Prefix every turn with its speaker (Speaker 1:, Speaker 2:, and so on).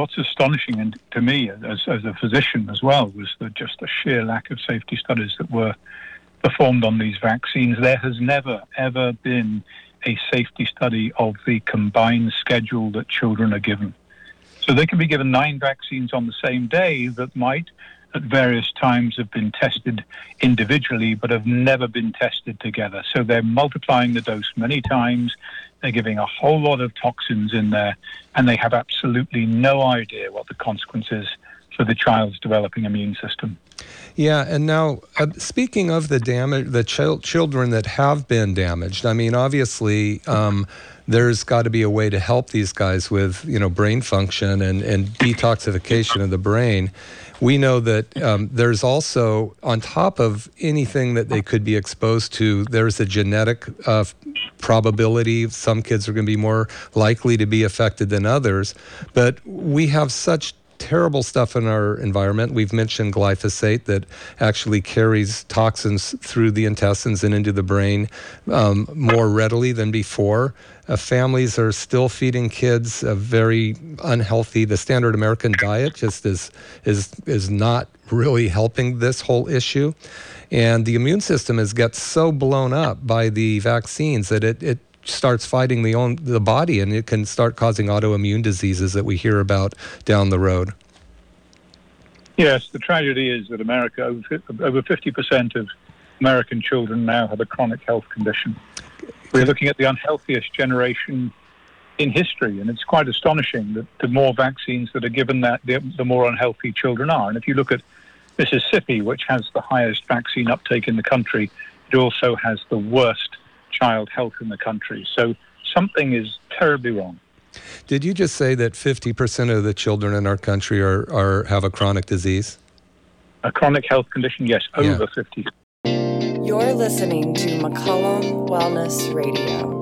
Speaker 1: what's astonishing and to me as, as a physician as well was the, just the sheer lack of safety studies that were performed on these vaccines. There has never, ever been a safety study of the combined schedule that children are given. So they can be given nine vaccines on the same day that might, at various times, have been tested individually but have never been tested together. So they're multiplying the dose many times. They're giving a whole lot of toxins in there, and they have absolutely no idea what the consequences for the child's developing immune system.
Speaker 2: Yeah, and now uh, speaking of the damage, the ch- children that have been damaged. I mean, obviously, um, there's got to be a way to help these guys with you know brain function and and detoxification of the brain. We know that um, there's also on top of anything that they could be exposed to, there's a genetic uh, probability. Some kids are going to be more likely to be affected than others, but we have such terrible stuff in our environment. We've mentioned glyphosate that actually carries toxins through the intestines and into the brain um, more readily than before. Uh, families are still feeding kids a very unhealthy. The standard American diet just is is is not really helping this whole issue, and the immune system has got so blown up by the vaccines that it it starts fighting the own the body and it can start causing autoimmune diseases that we hear about down the road.
Speaker 1: Yes, the tragedy is that America over fifty percent of American children now have a chronic health condition. We're looking at the unhealthiest generation in history, and it's quite astonishing that the more vaccines that are given, that the, the more unhealthy children are. And if you look at Mississippi, which has the highest vaccine uptake in the country, it also has the worst child health in the country. So something is terribly wrong.
Speaker 2: Did you just say that 50% of the children in our country are, are have a chronic disease?
Speaker 1: A chronic health condition, yes, over yeah. 50.
Speaker 3: You're listening to McCollum Wellness Radio.